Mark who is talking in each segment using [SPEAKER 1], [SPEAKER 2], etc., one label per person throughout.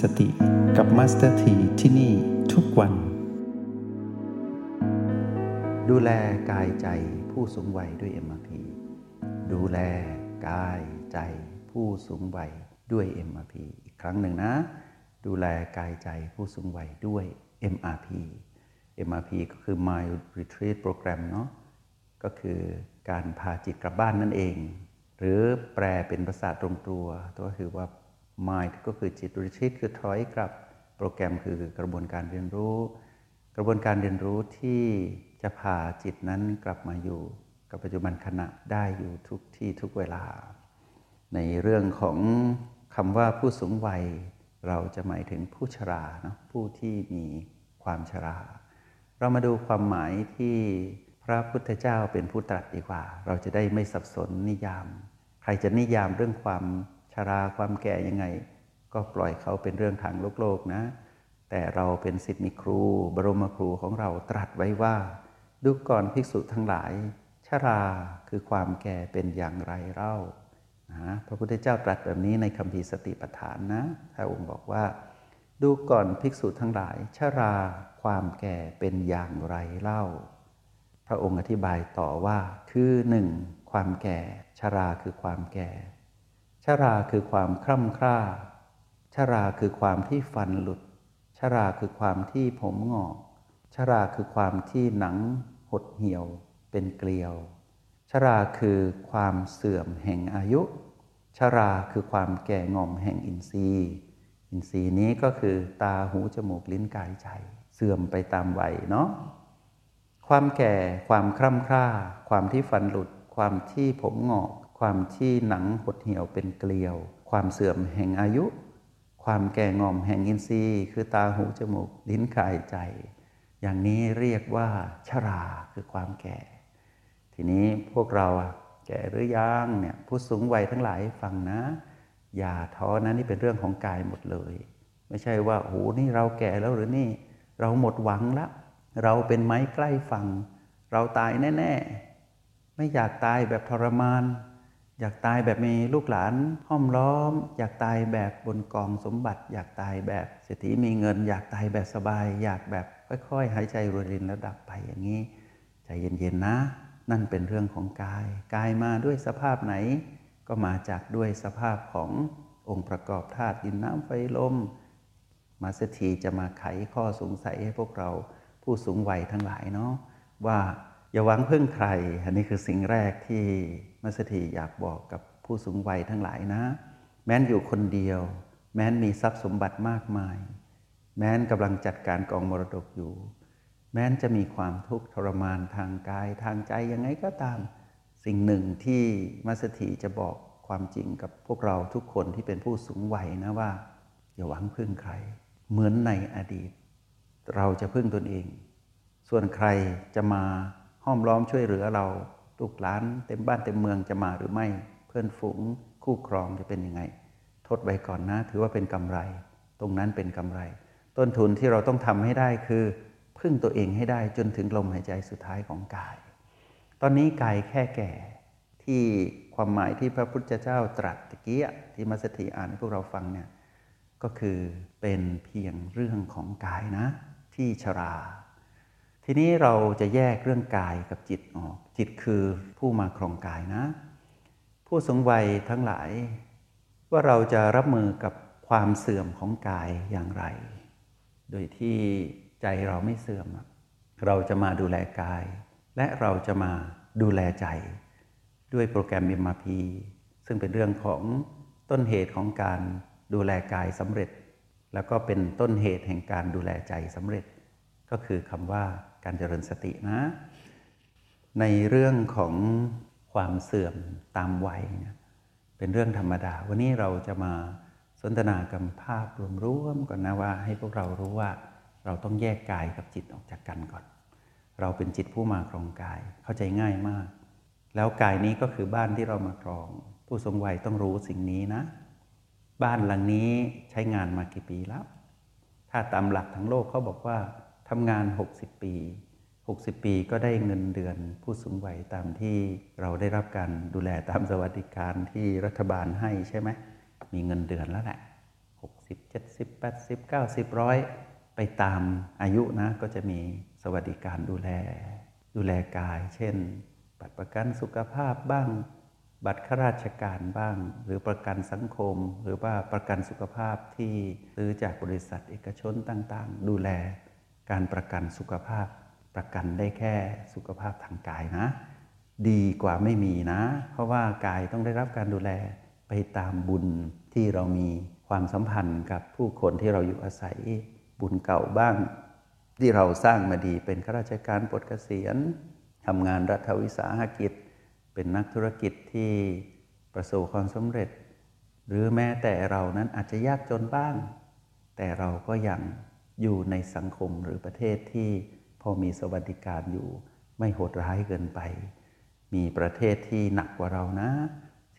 [SPEAKER 1] สติกับมาสเตอร์ทีที่นี่ทุกวัน
[SPEAKER 2] ดูแลกายใจผู้สูงวัยด้วย MRP ดูแลกายใจผู้สูงวัยด้วย MRP อีกครั้งหนึ่งนะ ดูแลกายใจผู้สูงวัยด้วย MRP MRP ก็คือ Mind Retreat Program เนาะก็คือการพาจิตกลับบ้านนั่นเอง หรือแปลเป็นภาษาตรงตัวก็คือว่า Mind ก็คือจิต Retreat คือถอยกลับ โปรแกรมคือกระบวนการเรียนรู้ กระบวนการเรียนรู้ที่จะพาจิตนั้นกลับมาอยู่ กับปัจจุบันขณะได้อยู่ทุกที่ทุกเวลา ในเรื่องของคำว่าผู้สูงวัย เราจะหมายถึงผู้ชราเนาะผู้ที่มีความชรา เรามาดูความหมายที่พระพุทธเจ้าเป็นผู้ตรัสดีกว่า เราจะได้ไม่สับสนนิยาม ใครจะนิยามเรื่องความ ชราความแก่ยังไง ก็ปล่อยเขาเป็นเรื่องทางโลกโลกนะ แต่เราเป็นสิทธิมีครู บรมครูของเราตรัสไว้ว่า ดูก่อนภิกษุทั้งหลายชราคือความแก่เป็นอย่างไรเล่านะพระพุทธเจ้าตรัสแบบนี้ในคำพีสติปัฏฐานนะพระองค์บอกว่า ดูก่อนภิกษุทั้งหลายชราความแก่เป็นอย่างไรเล่า พระองค์อธิบายต่อว่าคือหนึ่งความแก่ชราคือความแก่ ชราคือความคร่ำคร่า ชราคือความที่ฟันหลุด ชราคือความที่ผมงอก ชราคือความที่หนังหดเหี่ยวเป็นเกลียว ชราคือความเสื่อมแห่งอายุ ชราคือความแก่งอมแห่งอินทรีย์ อินทรีย์นี้ก็คือตาหูจมูกลิ้นกายใจ เสื่อมไปตามวัยเนาะ ความแก่ ความคร่ำคร่า ความที่ฟันหลุด ความที่ผมงอก ความที่หนังหดเหี่ยวเป็นเกลียว ความเสื่อมแห่งอายุ ความแก่งอมแห่งอินทรีย์ คือตาหูจมูกลิ้นกายใจ อย่างนี้เรียกว่าชราคือความแก่ ทีนี้พวกเราอะแก่หรือยังเนี่ยผู้สูงวัยทั้งหลายฟังนะ อย่าท้อนะนี่เป็นเรื่องของกายหมดเลย ไม่ใช่ว่าโอ้โหนี่เราแก่แล้วหรือนี่ เราหมดหวังละ เราเป็นไม้ใกล้ฝั่งเราตายแน่ ๆ ไม่อยากตายแบบทรมาน อยากตายแบบมีลูกหลานห้อมล้อม อยากตายแบบบนกองสมบัติ อยากตายแบบเศรษฐีมีเงิน อยากตายแบบสบาย อยากแบบค่อยๆหายใจรวยรินแล้วดับไปอย่างนี้ ใจเย็นๆนะ นั่นเป็นเรื่องของกาย กายมาด้วยสภาพไหน ก็มาจากด้วยสภาพขององค์ประกอบธาตุดินน้ำไฟลม มาสถีจะมาไขข้อสงสัยให้พวกเราผู้สูงวัยทั้งหลายเนาะว่า อย่าหวังพึ่งใคร อันนี้คือสิ่งแรกที่มัสถีอยากบอกกับผู้สูงวัยทั้งหลายนะ แม้นอยู่คนเดียว แม้นมีทรัพย์สมบัติมากมาย แม้นกำลังจัดการกองมรดกอยู่ แม้นจะมีความทุกข์ทรมานทางกายทางใจยังไงก็ตาม สิ่งหนึ่งที่มัสถีจะบอกความจริงกับพวกเราทุกคนที่เป็นผู้สูงวัยนะว่า อย่าหวังพึ่งใคร เหมือนในอดีต เราจะพึ่งตนเอง ส่วนใครจะมา ห้อมล้อมช่วยเหลือเราลูกหลานเต็มบ้านเต็มเมืองจะมาหรือไม่ เพื่อนฝูงคู่ครองจะเป็นยังไง ทดไว้ก่อนนะ ถือว่าเป็นกำไร ตรงนั้นเป็นกำไร ต้นทุนที่เราต้องทำให้ได้คือ พึ่งตัวเองให้ได้จนถึงลมหายใจสุดท้ายของกาย ตอนนี้กายแค่แก่ที่ความหมายที่พระพุทธเจ้าตรัสตะกี้ที่มัสถีอ่านให้พวกเราฟังเนี่ยก็คือเป็นเพียงเรื่องของกายนะ ที่ชรา ทีนี้เราจะแยกเรื่องกายกับจิตออก จิตคือผู้มาครองกายนะ ผู้สูงวัยทั้งหลาย ว่าเราจะรับมือกับความเสื่อมของกายอย่างไร โดยที่ใจเราไม่เสื่อม เราจะมาดูแลกาย และเราจะมาดูแลใจ ด้วยโปรแกรม MRP ซึ่งเป็นเรื่องของต้นเหตุของการดูแลกายสำเร็จ แล้วก็เป็นต้นเหตุแห่งการดูแลใจสำเร็จ ก็คือคำว่า การเจริญสตินะ ในเรื่องของความเสื่อมตามวัยเนี่ยเป็นเรื่องธรรมดา วันนี้เราจะมาสนทนากันภาพรวมๆก่อนนะว่า ให้พวกเรารู้ว่าเราต้องแยกกายกับจิตออกจากกันก่อน เราเป็นจิตผู้มาครองกายเข้าใจง่ายมาก แล้วกายนี้ก็คือบ้านที่เรามาครอง ผู้ทรงวัยต้องรู้สิ่งนี้นะ บ้านหลังนี้ใช้งานมากี่ปีแล้ว ถ้าตามหลักทั้งโลกเขาบอกว่า ทำงาน 60 ปี 60 ปีก็ได้เงินเดือนผู้สูงวัยตามที่เราได้รับการดูแลตามสวัสดิการที่รัฐบาลให้ใช่ไหม มีเงินเดือนแล้วแหละ 60 70 80 90ร้อยไปตามอายุนะก็จะมีสวัสดิการดูแล ดูแลกาย เช่น บัตรประกันสุขภาพบ้าง บัตรข้าราชการบ้าง หรือประกันสังคม หรือว่าประกันสุขภาพที่ซื้อจากบริษัทเอกชนต่างๆ ดูแล การประกันสุขภาพประกันได้แค่สุขภาพทางกายนะ ดีกว่าไม่มีนะ เพราะว่ากายต้องได้รับการดูแลไปตามบุญที่เรามีความสัมพันธ์กับผู้คนที่เราอยู่อาศัยบุญเก่าบ้าง ที่เราสร้างมาดีเป็นข้าราชการปลดเกษียณทำงานรัฐวิสาหกิจ เป็นนักธุรกิจที่ประสบความสำเร็จ หรือแม้แต่เรานั้นอาจจะยากจนบ้าง แต่เราก็ยัง อยู่ในสังคมหรือประเทศที่พอมีสวัสดิการอยู่ ไม่โหดร้ายเกินไป มีประเทศที่หนักกว่าเรานะ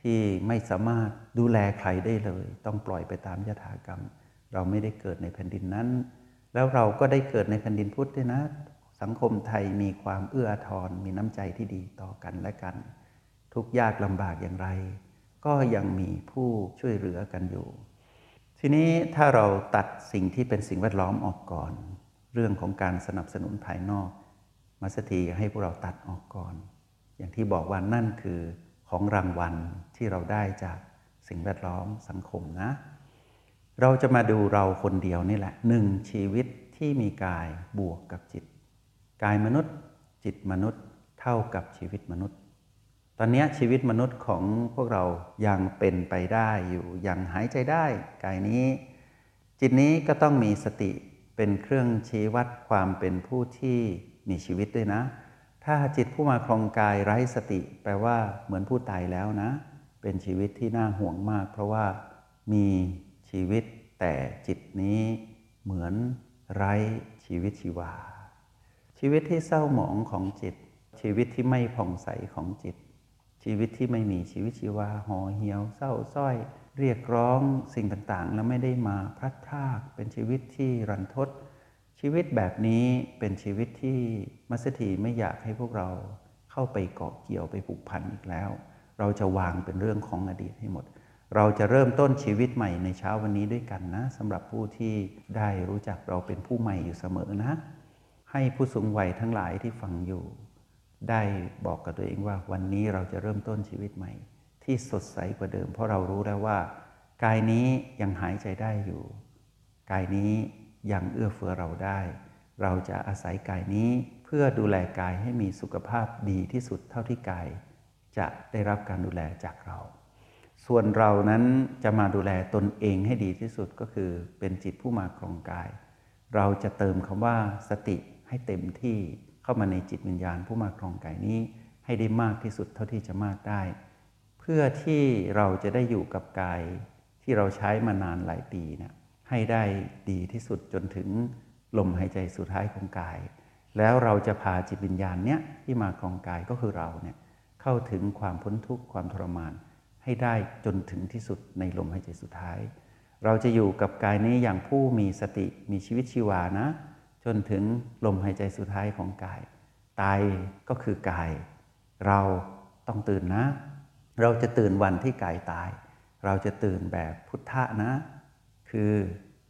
[SPEAKER 2] ที่ไม่สามารถดูแลใครได้เลย ต้องปล่อยไปตามยถากรรม เราไม่ได้เกิดในแผ่นดินนั้น แล้วเราก็ได้เกิดในแผ่นดินพุทธด้วยนะ สังคมไทยมีความเอื้ออาทรมีน้ำใจที่ดีต่อกันและกัน ทุกยากลำบากอย่างไร ก็ยังมีผู้ช่วยเหลือกันอยู่ ทีนี้ถ้าเราตัดสิ่งที่เป็นสิ่งแวดล้อมออกก่อน เรื่องของการสนับสนุนภายนอกมาสถีให้พวกเราตัดออกก่อน อย่างที่บอกว่านั่นคือของรางวัลที่เราได้จากสิ่งแวดล้อมสังคมนะ เราจะมาดูเราคนเดียวนี่แหละหนึ่งชีวิตที่มีกายบวกกับจิต กายมนุษย์ จิตมนุษย์เท่ากับชีวิตมนุษย์ ตอนนี้ชีวิตมนุษย์ของพวกเรายังเป็นไปได้อยู่ยังหายใจได้กายนี้ จิตนี้ก็ต้องมีสติเป็นเครื่องชี้วัดความเป็นผู้ที่มีชีวิตด้วยนะ ถ้าจิตผู้มาครองกายไร้สติ แปลว่าเหมือนผู้ตายแล้วนะ เป็นชีวิตที่น่าห่วงมาก เพราะว่ามีชีวิตแต่จิตนี้เหมือนไร้ชีวิตชีวา ชีวิตที่เศร้าหมองของจิต ชีวิตที่ไม่ผ่องใสของจิต ชีวิตที่ไม่มีชีวิตชีวาห่อเหี่ยวเศร้าส้อย เรียกร้องสิ่งต่างๆ แล้วไม่ได้มาพลัดพรากเป็นชีวิตที่รันทด ชีวิตแบบนี้เป็นชีวิตที่มัสถีไม่อยากให้พวกเราเข้าไปเกาะเกี่ยวไปผูกพันอีกแล้ว เราจะวางเป็นเรื่องของอดีตให้หมด เราจะเริ่มต้นชีวิตใหม่ในเช้าวันนี้ด้วยกันนะสำหรับผู้ที่ได้รู้จักเราเป็นผู้ใหม่อยู่เสมอนะ ให้ผู้สูงวัยทั้งหลายที่ฟังอยู่ ได้บอกกับตัวเองว่าวันนี้เราจะเริ่มต้นชีวิตใหม่ ที่สดใสกว่าเดิม เพราะเรารู้แล้วว่า กายนี้ยังหายใจได้อยู่ กายนี้ยังเอื้อเฟื้อเราได้ เราจะอาศัยกายนี้เพื่อดูแลกายให้มีสุขภาพดีที่สุดเท่าที่กาย จะได้รับการดูแลจากเรา ส่วนเรานั้นจะมาดูแลตนเองให้ดีที่สุดก็คือเป็นจิตผู้มาครองกาย เราจะเติมคำว่าสติให้เต็มที่ เข้ามาในจิตวิญญาณ ผู้มาครองกายนี้ให้ได้มากที่สุดเท่าที่จะมากได้ เพื่อที่เราจะได้อยู่กับกายที่เราใช้มานานหลายปีเนะให้ได้ดีที่สุดจนถึงลมหายใจสุดท้ายของกาย แล้วเราจะพาจิตวิญญาณเนี้ยที่มาครองกายก็คือเราเนี่ยเข้าถึงความพ้นทุกข์ความทรมาน ให้ได้จนถึงที่สุดในลมหายใจสุดท้าย เราจะอยู่กับกายนี้อย่างผู้มีสติมีชีวิตชีวานะ จนถึงลมหายใจสุดท้ายของกายตายก็คือกาย เราต้องตื่นนะ เราจะตื่นวันที่กายตาย เราจะตื่นแบบพุทธะนะ คือ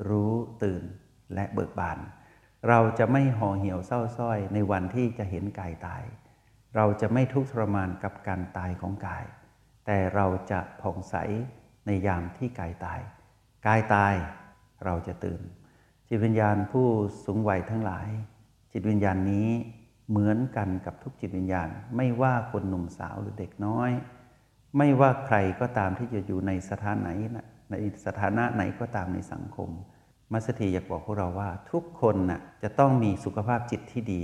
[SPEAKER 2] รู้ตื่นและเบิกบาน เราจะไม่ห่อเหี่ยวเศร้าส้อยในวันที่จะเห็นกายตาย เราจะไม่ทุกข์ทรมานกับการตายของกาย แต่เราจะผ่องใสในยามที่กายตาย กายตายเราจะตื่น จิตวิญญาณผู้สูงวัยทั้งหลาย จิตวิญญาณนี้เหมือนกันกับทุกจิตวิญญาณ ไม่ว่าคนหนุ่มสาวหรือเด็กน้อย ไม่ว่าใครก็ตามที่จะอยู่ในสถานไหนในสถานะไหนก็ตามในสังคม มัสถีอยากบอกพวกเราว่า ทุกคนน่ะจะต้องมีสุขภาพจิตที่ดี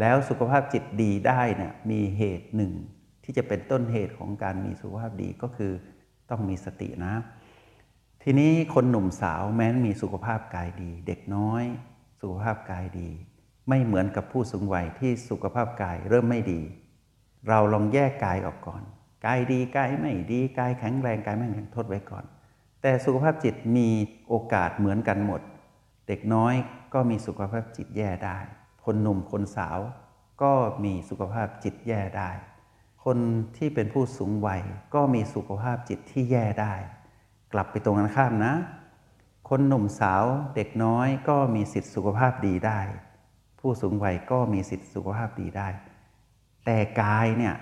[SPEAKER 2] แล้วสุขภาพจิตดีได้นี่ยมีเหตุหนึ่ง ที่จะเป็นต้นเหตุของการมีสุขภาพดีก็คือต้องมีสตินะ ทีนี้คนหนุ่มสาวแม้นมีสุขภาพกายดี เด็กน้อย สุขภาพกายดี ไม่เหมือนกับผู้สูงวัยที่สุขภาพกายเริ่มไม่ดี เราลองแยกกายออกก่อนกายดีกายไม่ดีกายแข็งแรงกายไม่แข็งทดไว้ก่อน แต่สุขภาพจิตมีโอกาสเหมือนกันหมด เด็กน้อยก็มีสุขภาพจิตแย่ได้ คนหนุ่มคนสาวก็มีสุขภาพจิตแย่ได้ คนที่เป็นผู้สูงวัยก็มีสุขภาพจิตที่แย่ได้ กลับไปตรงกันข้ามนะ คนหนุ่มสาวเด็กน้อยก็มีสิทธิสุขภาพดีได้ ผู้สูงวัยก็มีสิทธิสุขภาพดีได้ แต่กายเนี่ย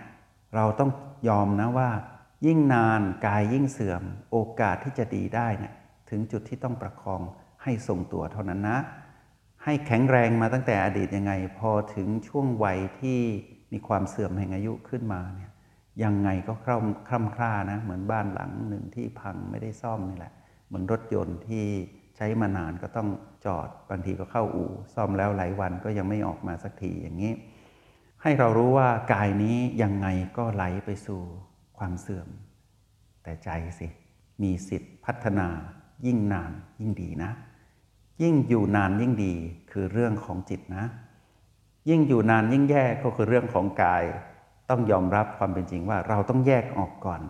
[SPEAKER 2] เราต้องยอมนะว่า ยิ่งนานกายยิ่งเสื่อม โอกาสที่จะดีได้เนี่ยถึงจุดที่ต้องประคองให้ทรงตัวเท่านั้นนะ ให้แข็งแรงมาตั้งแต่อดีตยังไง พอถึงช่วงวัยที่มีความเสื่อมแห่งอายุขึ้นมาเนี่ย ยังไงก็คร่ำคร่ำคร่านะเหมือนบ้านหลังหนึ่งที่พังไม่ได้ซ่อมนี่แหละ เหมือนรถยนต์ที่ใช้มานานก็ต้องจอดบางทีก็เข้าอู่ ซ่อมแล้วหลายวันก็ยังไม่ออกมาสักทีอย่างนี้ ให้เรารู้ว่ากายนี้ยังไงก็ไหลไปสู่ความเสื่อม แต่ใจสิมีสิทธิ์พัฒนายิ่งนานยิ่งดีนะ ยิ่งอยู่นานยิ่งดีคือเรื่องของจิตนะ ยิ่งอยู่นานยิ่งแย่ก็คือเรื่องของกาย ต้องยอมรับความเป็นจริงว่าเราต้องแยกออกก่อน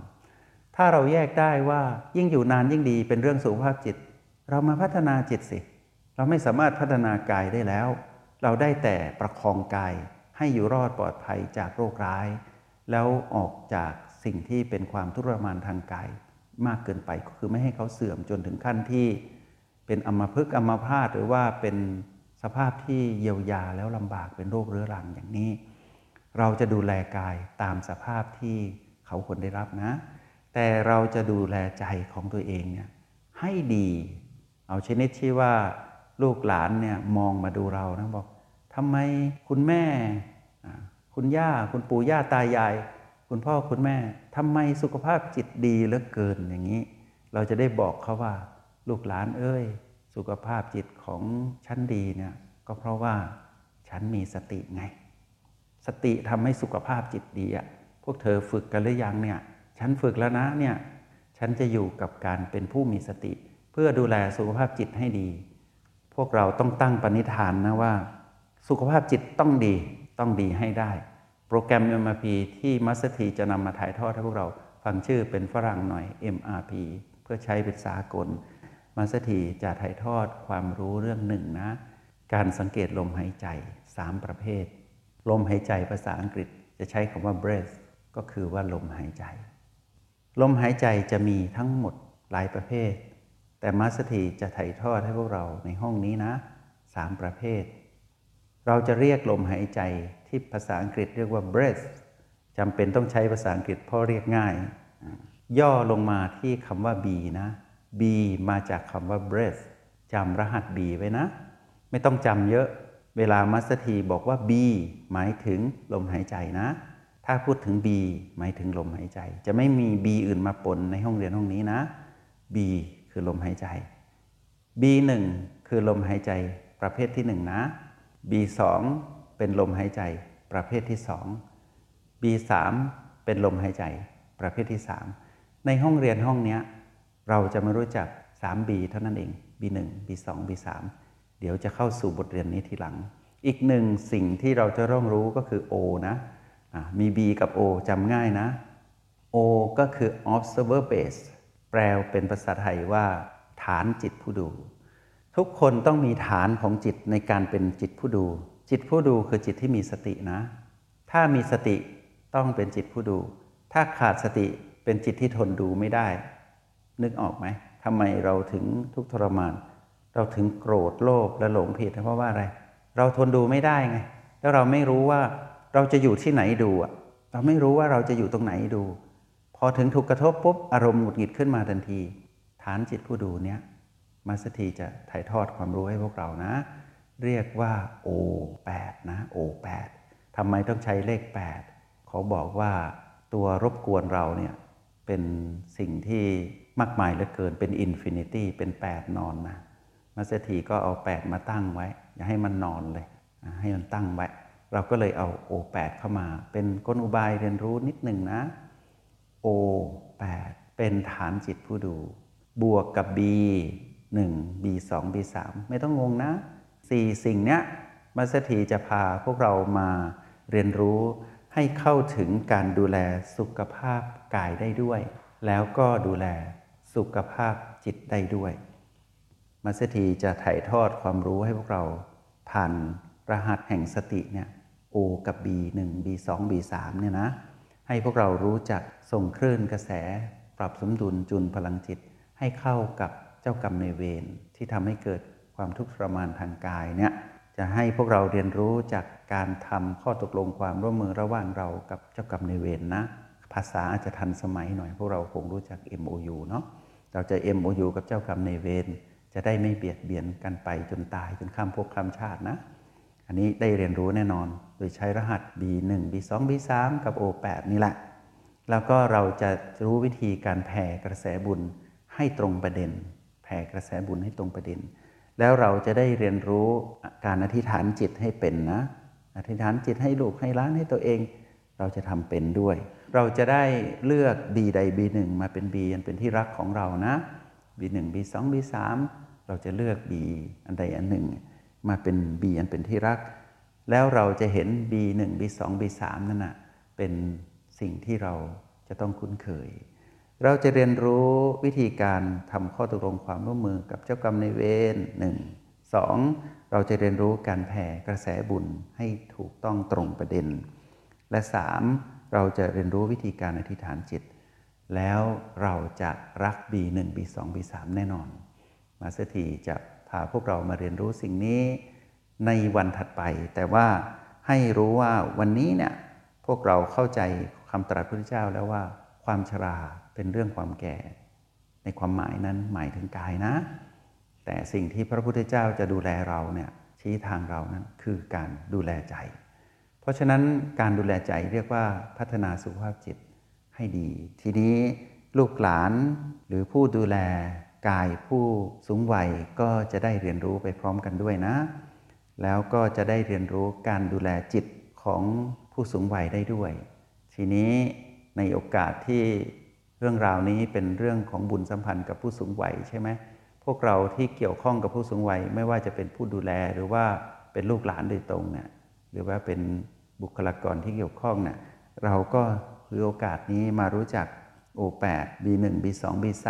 [SPEAKER 2] ถ้าเราแยกได้ว่ายิ่งอยู่นานยิ่งดีเป็นเรื่องสุขภาพจิต เรามาพัฒนาจิตสิ เราไม่สามารถพัฒนากายได้แล้ว เราได้แต่ประคองกายให้อยู่รอดปลอดภัยจากโรคร้าย แล้วออกจากสิ่งที่เป็นความทุรมานทางกายมากเกินไปก็คือไม่ให้เขาเสื่อมจนถึงขั้นที่ เป็นอัมพฤกษ์อัมพาตหรือว่าเป็นสภาพที่เยียวยาแล้วลำบากเป็นโรคเรื้อรังอย่างนี้ เราจะดูแลกายตามสภาพที่เขาควรได้รับนะ แต่เราจะดูแลใจของตัวเองเนี่ยให้ดี เอาชนิดที่ว่าลูกหลานเนี่ยมองมาดูเรานะบอกทำไมคุณแม่ คุณย่า คุณปู่ย่าตายาย คุณพ่อคุณแม่ทำไมสุขภาพจิตดีเหลือเกินอย่างนี้ เราจะได้บอกเขาว่า ลูกหลานเอ้ย สุขภาพจิตของฉันดีเนี่ยก็เพราะว่าฉันมีสติไง สติทำให้สุขภาพจิตดีอะพวกเธอฝึกกันหรือยังเนี่ย ฉันฝึกแล้วนะเนี่ย ฉันจะอยู่กับการเป็นผู้มีสติ เพื่อดูแลสุขภาพจิตให้ดี พวกเราต้องตั้งปณิธานนะว่า สุขภาพจิตต้องดีต้องดีให้ได้ โปรแกรม MRP ที่มัสถีจะนำมาถ่ายทอดให้พวกเราฟังชื่อเป็นฝรั่งหน่อย MRP เพื่อใช้เป็นสากลมัสถีจะถ่ายทอดความรู้เรื่องหนึ่งนะ การสังเกตลมหายใจ 3 ประเภท ลมหายใจภาษาอังกฤษจะใช้คำว่า breath ก็คือว่าลมหายใจ ลมหายใจจะมีทั้งหมดหลายประเภท แต่มัสถีจะถ่ายทอดให้พวกเราในห้องนี้นะสามประเภท เราจะเรียกลมหายใจที่ภาษาอังกฤษเรียกว่า breath จำเป็นต้องใช้ภาษาอังกฤษเพราะเรียกง่าย ย่อลงมาที่คำว่า B นะ B มาจากคำว่า breath จำรหัส B ไว้นะ ไม่ต้องจำเยอะ เวลามัสถีบอกว่า B หมายถึงลมหายใจนะ ถ้าพูดถึง B หมายถึงลมหายใจ จะไม่มี B อื่นมาปนในห้องเรียนห้องนี้นะ B คือลมหายใจ B1 คือลมหายใจประเภทที่ 1 นะ B2 เป็นลมหายใจประเภทที่ 2 B3 เป็นลมหายใจประเภทที่ 3 ในห้องเรียนห้องนี้เราจะมารู้จัก 3B เท่านั้นเอง B1 B2 B3 ดี๋ยวจะเข้าสู่บทเรียนนี้ทีหลัง อีกหนึ่งสิ่งที่เราจะต้องรู้ก็คือ O นะะมี B กับ O จำง่ายนะ O ก็คือ observer base แปลเป็นภาษาไทยว่า ฐานจิตผู้ดู ทุกคนต้องมีฐานของจิตในการเป็นจิตผู้ดู จิตผู้ดูคือจิตที่มีสตินะ ถ้ามีสติต้องเป็นจิตผู้ดู ถ้าขาดสติเป็นจิตที่ทนดูไม่ได้ นึกออกไหมทำไมเราถึงทุกทรมาน เราถึงโกรธโลภและหลงผิดเพราะว่าอะไร เราทนดูไม่ได้ไง แล้วเราไม่รู้ว่าเราจะอยู่ที่ไหนดูอะเราไม่รู้ว่าเราจะอยู่ตรงไหนดู พอถึงถูกกระทบปุ๊บอารมณ์หงุดหงิดขึ้นมาทันที ฐานจิตผู้ดูเนี้ยมาสถีจะถ่ายทอดความรู้ให้พวกเรานะ เรียกว่า O8 นะ O8 ทำไมต้องใช้เลข 8 เขาบอกว่าตัวรบกวนเราเนี่ยเป็นสิ่งที่มากมายเหลือเกินเป็น infinity เป็น 8 นอนนะ มาสเตอร์ทีก็เอา 8 มาตั้งไว้ อย่าให้มันนอนเลย ให้มันตั้งไว้ เราก็เลยเอา O8 เข้ามา เป็นกลอุบายเรียนรู้นิดหนึ่งนะ O8 เป็นฐานจิตผู้ดู บวกกับ B 1 B 2 B 3ไม่ต้องงงนะ 4 สิ่งเนี้ยมัสถีจะพาพวกเรามาเรียนรู้ให้เข้าถึงการดูแลสุขภาพกายได้ด้วย แล้วก็ดูแลสุขภาพจิตได้ด้วย มัสถีจะถ่ายทอดความรู้ให้พวกเราผ่านรหัสแห่งสติเนี่ย O กับ B 1 B 2 B 3เนี่ยนะ ให้พวกเรารู้จักส่งคลื่นกระแส ปรับสมดุลจุนพลังจิต ให้เข้ากับเจ้ากรรมในเวรที่ทำให้เกิดความทุกข์ทรมานทางกายเนี่ยจะให้พวกเราเรียนรู้จากการทำข้อตกลงความร่วมมือระหว่างเรากับเจ้ากรรมในเวรนนะ ภาษาอาจจะทันสมัยหน่อยพวกเราคงรู้จัก MOU เนาะเราจะ MOU กับเจ้ากรรมในเวร จะได้ไม่เบียดเบียนกันไปจนตายจนข้ามภพข้ามชาตินะ อันนี้ได้เรียนรู้แน่นอน โดยใช้รหัส B1 B2 B3 กับ O8 นี่แหละ แล้วก็เราจะรู้วิธีการแผ่กระแสบุญให้ตรงประเด็น แผ่กระแสบุญให้ตรงประเด็น แล้วเราจะได้เรียนรู้การอธิษฐานจิตให้เป็นนะ อธิษฐานจิตให้ลูกให้ล้านให้ตัวเอง เราจะทำเป็นด้วย เราจะได้เลือก B ใด B1 มาเป็น B อันเป็นที่รักของเรานะ B1 B2 B3 เราจะเลือก B อันใดอันหนึ่ง มาเป็น B อันเป็นที่รัก แล้วเราจะเห็น B1 B2 B3 นั่นนะเป็นสิ่งที่เราจะต้องคุ้นเคย เราจะเรียนรู้วิธีการทำข้อตกลงความร่วมมือกับเจ้ากรรมในเวรหนึ่งสองเราจะเรียนรู้การแผ่กระแสบุญให้ถูกต้องตรงประเด็น และสามเราจะเรียนรู้วิธีการอธิษฐานจิต แล้วเราจะรัก B1 B2 B3 แน่นอน มาสถีจะพาพวกเรามาเรียนรู้สิ่งนี้ในวันถัดไป แต่ว่าให้รู้ว่าวันนี้เนี่ยพวกเราเข้าใจคำตรัสพระพุทธเจ้าแล้วว่าความชราเป็นเรื่องความแก่ ในความหมายนั้นหมายถึงกายนะ แต่สิ่งที่พระพุทธเจ้าจะดูแลเราเนี่ยชี้ทางเรานั้นคือการดูแลใจ เพราะฉะนั้นการดูแลใจเรียกว่าพัฒนาสุขภาพจิตให้ดี ทีนี้ลูกหลานหรือผู้ดูแล กายผู้สูงวัยก็จะได้เรียนรู้ไปพร้อมกันด้วยนะ แล้วก็จะได้เรียนรู้การดูแลจิตของผู้สูงวัยได้ด้วย ทีนี้ในโอกาสที่เรื่องราวนี้เป็นเรื่องของบุญสัมพันธ์กับผู้สูงวัยใช่ไหมพวกเราที่เกี่ยวข้องกับผู้สูงวัยไม่ว่าจะเป็นผู้ดูแลหรือว่าเป็นลูกหลานโดยตรงเนี่ยหรือว่าเป็นบุคลากรที่เกี่ยวข้องเนี่ยเราก็คือโอกาสนี้มารู้จัก O8 B1 B2 B3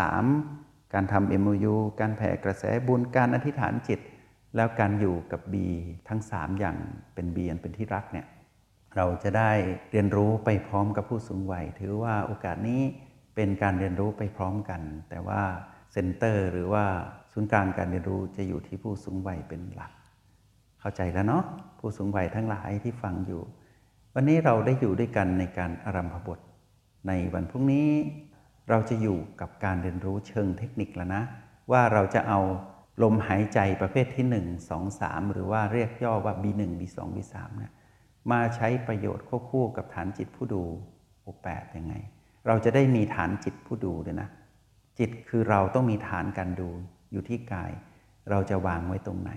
[SPEAKER 2] การทำ MOU การแผ่กระแสบุญการอธิษฐานจิต แล้วการอยู่กับ B ทั้ง 3 อย่างเป็น B อันเป็นที่รักเนี่ยเราจะได้เรียนรู้ไปพร้อมกับผู้สูงวัย ถือว่าโอกาสนี้เป็นการเรียนรู้ไปพร้อมกัน แต่ว่าเซ็นเตอร์หรือว่าศูนย์กลางการเรียนรู้จะอยู่ที่ผู้สูงวัยเป็นหลัก เข้าใจแล้วเนาะผู้สูงวัยทั้งหลายที่ฟังอยู่ วันนี้เราได้อยู่ด้วยกันในการอารัมพบท ในวันพรุ่งนี้ เราจะอยู่กับการเรียนรู้เชิงเทคนิคแล้วนะ ว่าเราจะเอาลมหายใจประเภทที่ 1 2 3 หรือว่าเรียกย่อว่า B1 B2 B3 นี่ยมาใช้ประโยชน์ควบคู่กับฐานจิตผู้ดูโอแปดยังไง เราจะได้มีฐานจิตผู้ดูด้วยนะ จิตคือเราต้องมีฐานการดูอยู่ที่กาย เราจะวางไว้ตรงไหน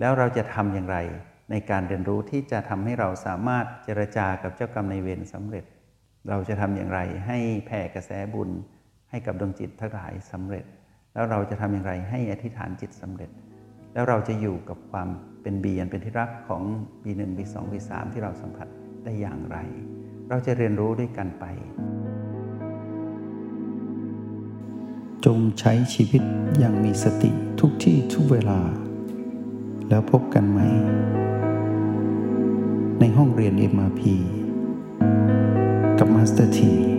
[SPEAKER 2] แล้วเราจะทำอย่างไรในการเรียนรู้ที่จะทำให้เราสามารถเจรจากับเจ้ากรรมในเวรสำเร็จ เราจะทำอย่างไรให้แผ่กระแสบุญให้กับดวงจิตทั้งหลายสำเร็จ แล้วเราจะทำอย่างไรให้อธิษฐานจิตสำเร็จ แล้วเราจะอยู่กับความเป็นบีอันเป็นที่รักของ B1 B2 B3 ที่เราสัมผัสได้อย่างไร เราจะเรียนรู้ด้วยกันไป
[SPEAKER 1] จงใช้ชีวิตอย่างมีสติทุกที่ทุกเวลา แล้วพบกันใหม่ ในห้องเรียน MRP กับมาสเตอร์ที